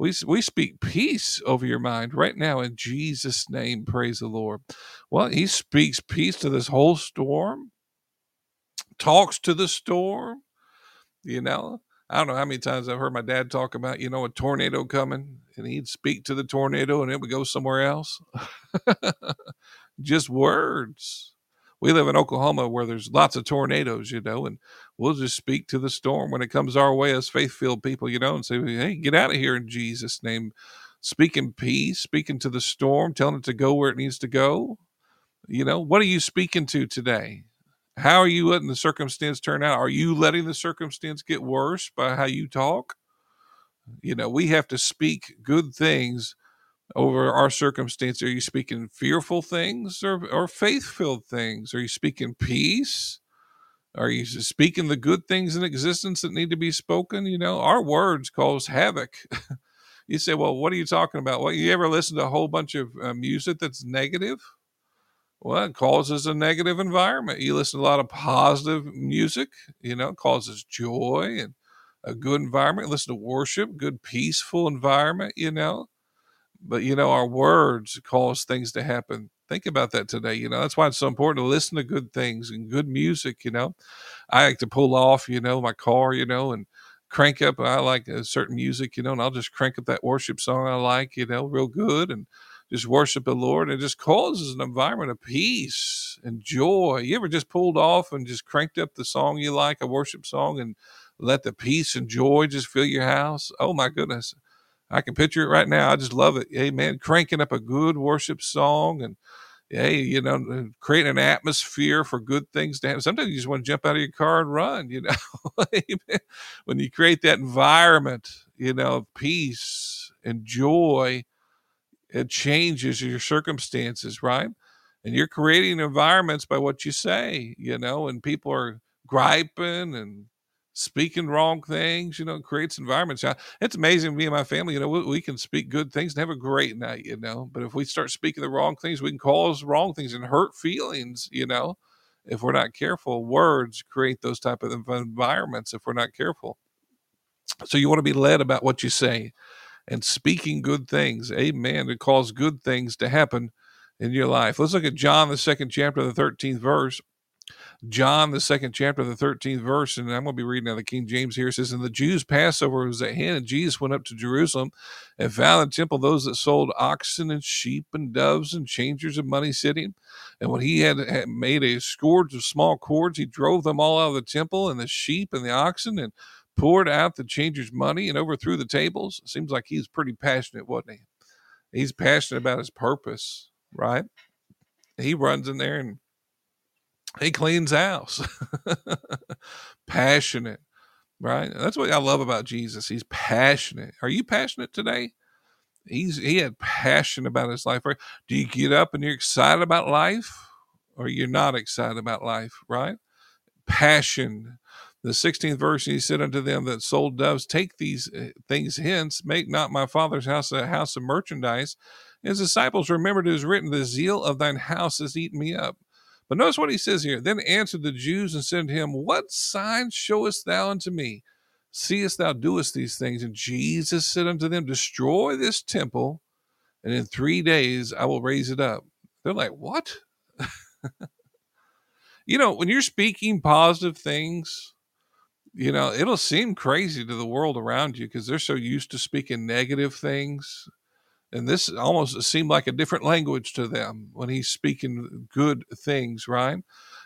We, we speak peace over your mind right now in Jesus' name. Praise the Lord. Well, he speaks peace to this whole storm, talks to the storm. You know, I don't know how many times I've heard my dad talk about, you know, a tornado coming and he'd speak to the tornado and it would go somewhere else. *laughs* Just words we live in Oklahoma where there's lots of tornadoes, you know, and we'll just speak to the storm when it comes our way as faith filled people, you know, and say, hey, get out of here in Jesus' name. Speaking peace, speaking to the storm, telling it to go where it needs to go. You know, what are you speaking to today? How are you letting the circumstance turn out? Are you letting the circumstance get worse by how you talk? You know, we have to speak good things over our circumstance? Are you speaking fearful things or, or faith filled things? Are you speaking peace? Are you speaking the good things in existence that need to be spoken? You know, our words cause havoc. *laughs* you say, well, what are you talking about? Well, you ever listen to a whole bunch of uh, music that's negative? Well, it causes a negative environment. You listen to a lot of positive music, you know, causes joy and a good environment. Listen to worship, good, peaceful environment, you know but you know our words cause things to happen think about that today you know that's why it's so important to listen to good things and good music you know. I like to pull off you know my car you know and crank up i like a certain music you know and i'll just crank up that worship song i like you know real good and just worship the lord and it just causes an environment of peace and joy. You ever just pulled off and just cranked up the song you like a worship song and let the peace and joy just fill your house? Oh my goodness I can picture it right now. I just love it. Amen. Cranking up a good worship song and hey, you know, uh, creating an atmosphere for good things to happen. Sometimes you just want to jump out of your car and run, you know. *laughs* when you create that environment, you know, of peace and joy, it changes your circumstances, right? And you're creating environments by what you say, you know, and people are griping and speaking wrong things, you know, creates environments. It's amazing. Me and my family, you know, we, we, can speak good things and have a great night, you know. But if we start speaking the wrong things, we can cause wrong things and hurt feelings, you know. If we're not careful, words create those type of environments. If we're not careful, so you want to be led about what you say and speaking good things. Amen. To cause good things to happen in your life. Let's look at John, the second chapter, the 13th verse. John, the second chapter, the 13th verse, and I'm going to be reading out the King James here. Says, And the Jews' Passover was at hand, and Jesus went up to Jerusalem and found in the temple those that sold oxen and sheep and doves and changers of money sitting. And when he had, had made a scourge of small cords, he drove them all out of the temple and the sheep and the oxen and poured out the changers' money and overthrew the tables. Seems like he's pretty passionate, wasn't he? He's passionate about his purpose, right? He runs in there and he cleans house. *laughs* passionate, right? That's what I love about Jesus. He's passionate. Are you passionate today? He's he had passion about his life. Right? Do you get up and you're excited about life, or you're not excited about life? Right? Passion. The 16th verse, he said unto them that sold doves, Take these uh, things hence, make not my father's house a house of merchandise. His disciples remembered it is written, The zeal of thine house has eaten me up. But notice what he says here. Then answered the Jews and said to him, What sign showest thou unto me? Seest thou doest these things? And Jesus said unto them, Destroy this temple, and in three days I will raise it up. They're like, What? *laughs* you know, when you're speaking positive things, you know, it'll seem crazy to the world around you because they're so used to speaking negative things and this almost seemed like a different language to them when he's speaking good things, right?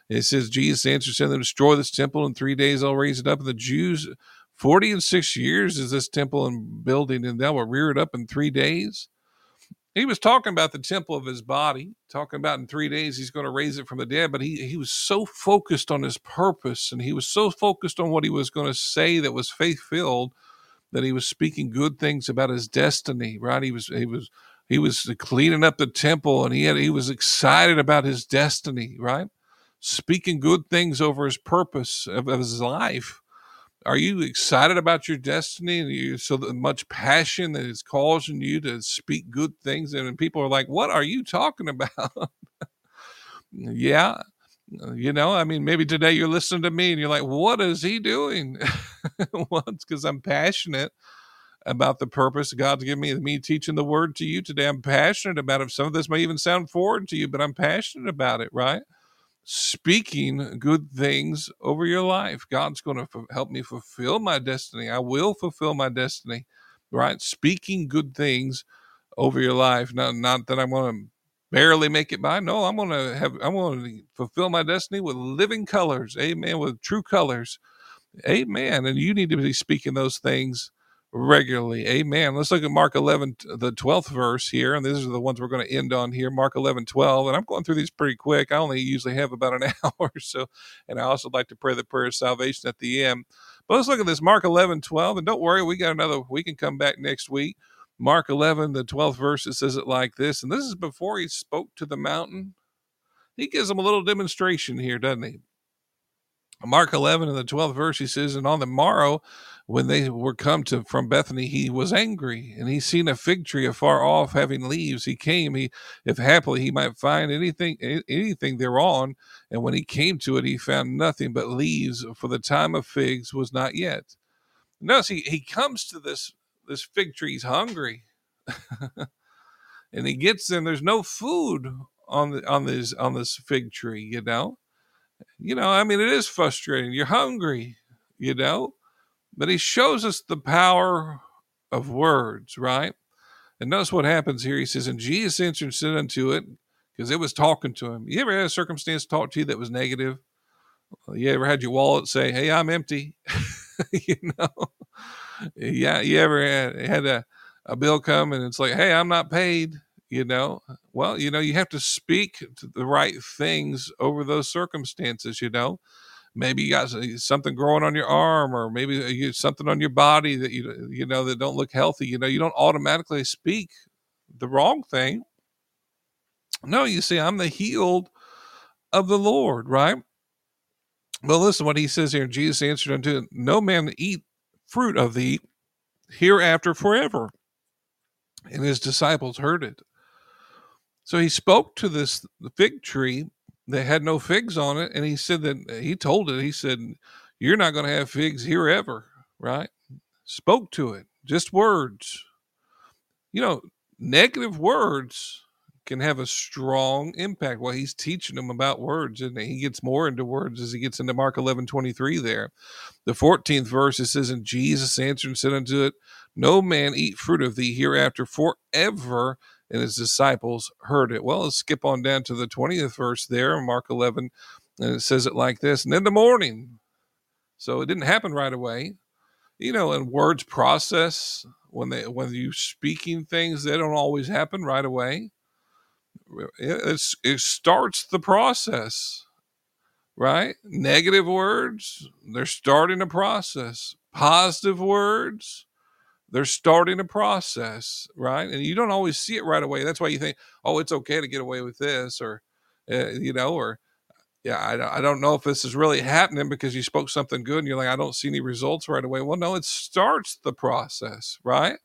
It says, Jesus answered, to them, Destroy this temple in three days, I'll raise it up. And the Jews, 40 and six years is this temple and building, and thou will rear it up in three days. He was talking about the temple of his body, talking about in three days he's going to raise it from the dead. But he, he was so focused on his purpose and he was so focused on what he was going to say that was faith filled that he was speaking good things about his destiny, right? He was he was he was cleaning up the temple and he had he was excited about his destiny, right? Speaking good things over his purpose of, of his life. Are you excited about your destiny and you so much passion that is causing you to speak good things? And people are like, "What are you talking *laughs* about?" yeah, you know, I mean, maybe today you're listening to me and you're like, "What is he doing?" *laughs* well, because I'm passionate about the purpose God's given me, me teaching the word to you today. I'm passionate about it. Some of this may even sound foreign to you, but I'm passionate about it, right? Speaking good things over your life. God's going to f- help me fulfill my destiny. I will fulfill my destiny, right? Speaking good things over your life. Not, not that I'm going to barely make it by. No, I'm going to have, I'm going to fulfill my destiny with living colors. Amen. With true colors. Amen. And you need to be speaking those things regularly. Amen. Let's look at Mark 11, the 12th verse here. And these are the ones we're going to end on here. Mark 11, 12. And I'm going through these pretty quick. I only usually have about an *laughs* hour or so. And I also like to pray the prayer of salvation at the end. But let's look at this Mark 11, 12. And don't worry, we got another, we can come back next week. Mark 11, the 12th verse, it says it like this. And this is before he spoke to the mountain. He gives them a little demonstration here, doesn't he? Mark 11 in the 12th verse, he says, And on the morrow, when they were come to from Bethany, he was angry, and he seen a fig tree afar off having leaves. He came, he if happily he might find anything anything thereon. And when he came to it, he found nothing but leaves, for the time of figs was not yet. Notice he, he comes to this this fig tree's hungry. *laughs* and he gets in, there's no food on the on this on this fig tree, you know you know, I mean, it is frustrating. You're hungry, you know, but he shows us the power of words, right? And notice what happens here. He says, And Jesus answered and said unto it, because it was talking to him. You ever had a circumstance talk to you that was negative? You ever had your wallet say, Hey, I'm empty? *laughs* you know? Yeah, you ever had, had a, a bill come and it's like, Hey, I'm not paid? you know? Well you know you have to speak to the right things over those circumstances you know? Maybe you got something growing on your arm or maybe you something on your body that you you know that don't look healthy you know? You don't automatically speak the wrong thing. No you see i'm the healed of the lord right? Well listen what he says here jesus answered unto him, no man eat fruit of thee hereafter forever and his disciples heard it so he spoke to this fig tree that had no figs on it, and he said that he told it, he said, You're not going to have figs here ever, right? Spoke to it, just words. You know, negative words can have a strong impact. Well, he's teaching them about words, and he gets more into words as he gets into Mark 11 23 there. The 14th verse, it says, And Jesus answered and said unto it, No man eat fruit of thee hereafter forever and his disciples heard it. Well, let's skip on down to the 20th verse there Mark 11, and it says it like this And in the morning, so it didn't happen right away. You know, and words process when they when you speaking things, they don't always happen right away. It's, it starts the process, right? Negative words, they're starting a process. Positive words, they're starting a process, right? And you don't always see it right away. That's why you think, oh, it's okay to get away with this, or, uh, you know, or, yeah, I, I don't know if this is really happening because you spoke something good and you're like, I don't see any results right away. Well, no, it starts the process, right?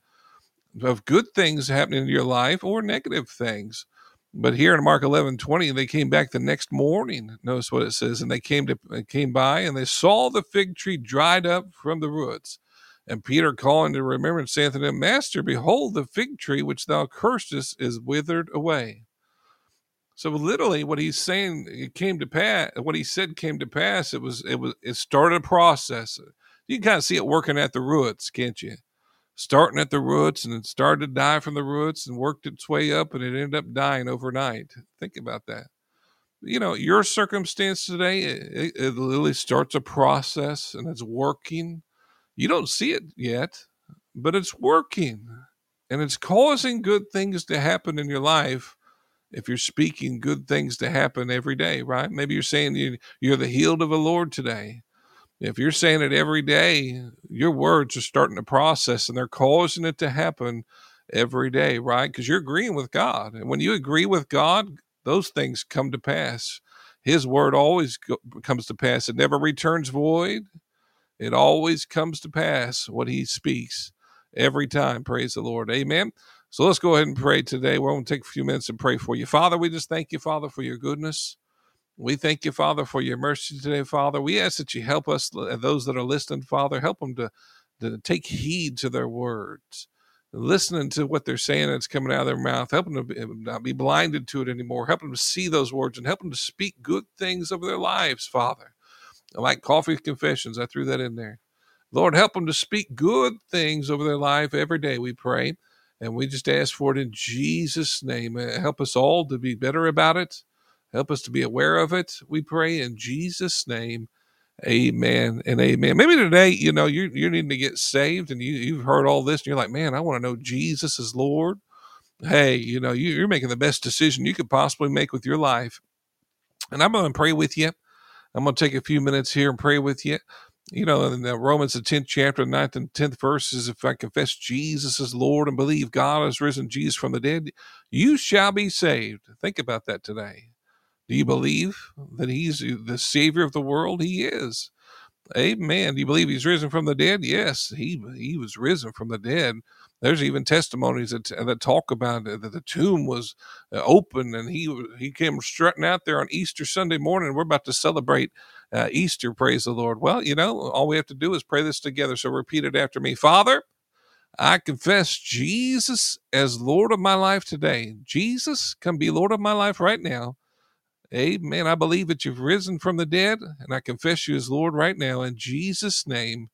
Of good things happening in your life or negative things. But here in Mark 11, 20, they came back the next morning. Notice what it says. And they came to came by and they saw the fig tree dried up from the roots. And Peter calling to remembrance saith unto him, Master, behold, the fig tree which thou cursedest is withered away. So literally, what he's saying, it came to pass. What he said came to pass. It was, it was, it started a process. You can kind of see it working at the roots, can't you? Starting at the roots, and it started to die from the roots, and worked its way up, and it ended up dying overnight. Think about that. You know, your circumstance today, it, it literally starts a process, and it's working you don't see it yet, but it's working and it's causing good things to happen in your life if you're speaking good things to happen every day, right? Maybe you're saying you, you're the healed of the Lord today. If you're saying it every day, your words are starting to process and they're causing it to happen every day, right? Because you're agreeing with God. And when you agree with God, those things come to pass. His word always go, comes to pass. It never returns void. It always comes to pass what he speaks every time. Praise the Lord. Amen. So let's go ahead and pray today. We're going to take a few minutes and pray for you. Father, we just thank you, Father, for your goodness. We thank you, Father, for your mercy today, Father. We ask that you help us, those that are listening, Father, help them to, to take heed to their words listening to what they're saying that's coming out of their mouth, helping them to not be blinded to it anymore, help them to see those words and help them to speak good things over their lives, Father. Like coffee confessions, I threw that in there. Lord, help them to speak good things over their life every day, we pray. And we just ask for it in Jesus' name. Uh, help us all to be better about it. Help us to be aware of it. We pray in Jesus' name. Amen and amen. Maybe today, you know, you're you're needing to get saved, and you you've heard all this, and you're like, man, I want to know Jesus is Lord. Hey, you know, you, you're making the best decision you could possibly make with your life, and I'm going to pray with you. I'm going to take a few minutes here and pray with you. You know, in Romans, the 10th chapter, 9th and 10th verses, if I confess Jesus is Lord and believe God has risen Jesus from the dead, you shall be saved. Think about that today. Do you believe that he's the savior of the world? He is. Amen. Do you believe he's risen from the dead? Yes, he he was risen from the dead. There's even testimonies that, that talk about that the tomb was uh, open and he he came strutting out there on Easter Sunday morning. We're about to celebrate uh, Easter. Praise the Lord. Well, you know, all we have to do is pray this together. So repeat it after me. Father, I confess Jesus as Lord of my life today. Jesus, come be Lord of my life right now. Amen. I believe that you've risen from the dead, and I confess you as Lord right now in Jesus' name.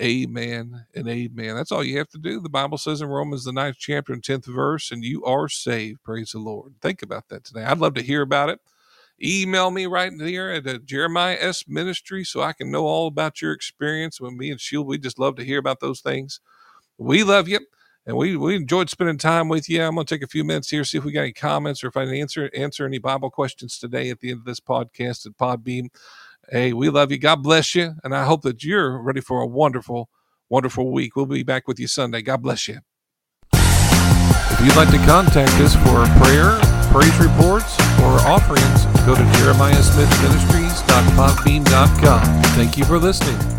Amen and amen. That's all you have to do. The Bible says in Romans, the ninth chapter and 10th verse, and you are saved. Praise the Lord. Think about that today. I'd love to hear about it. Email me right here at Jeremiah S Ministry so I can know all about your experience with me and Shield. We just love to hear about those things. We love you and we we enjoyed spending time with you. I'm going to take a few minutes here, see if we got any comments or if I can answer answer any Bible questions today at the end of this podcast at Podbean. Hey, we love you. God bless you, and I hope that you're ready for a wonderful, wonderful week. We'll be back with you Sunday. God bless you. If you'd like to contact us for prayer, praise reports, or offerings, go to jeremiahsmithministries.podbean.com. Thank you for listening.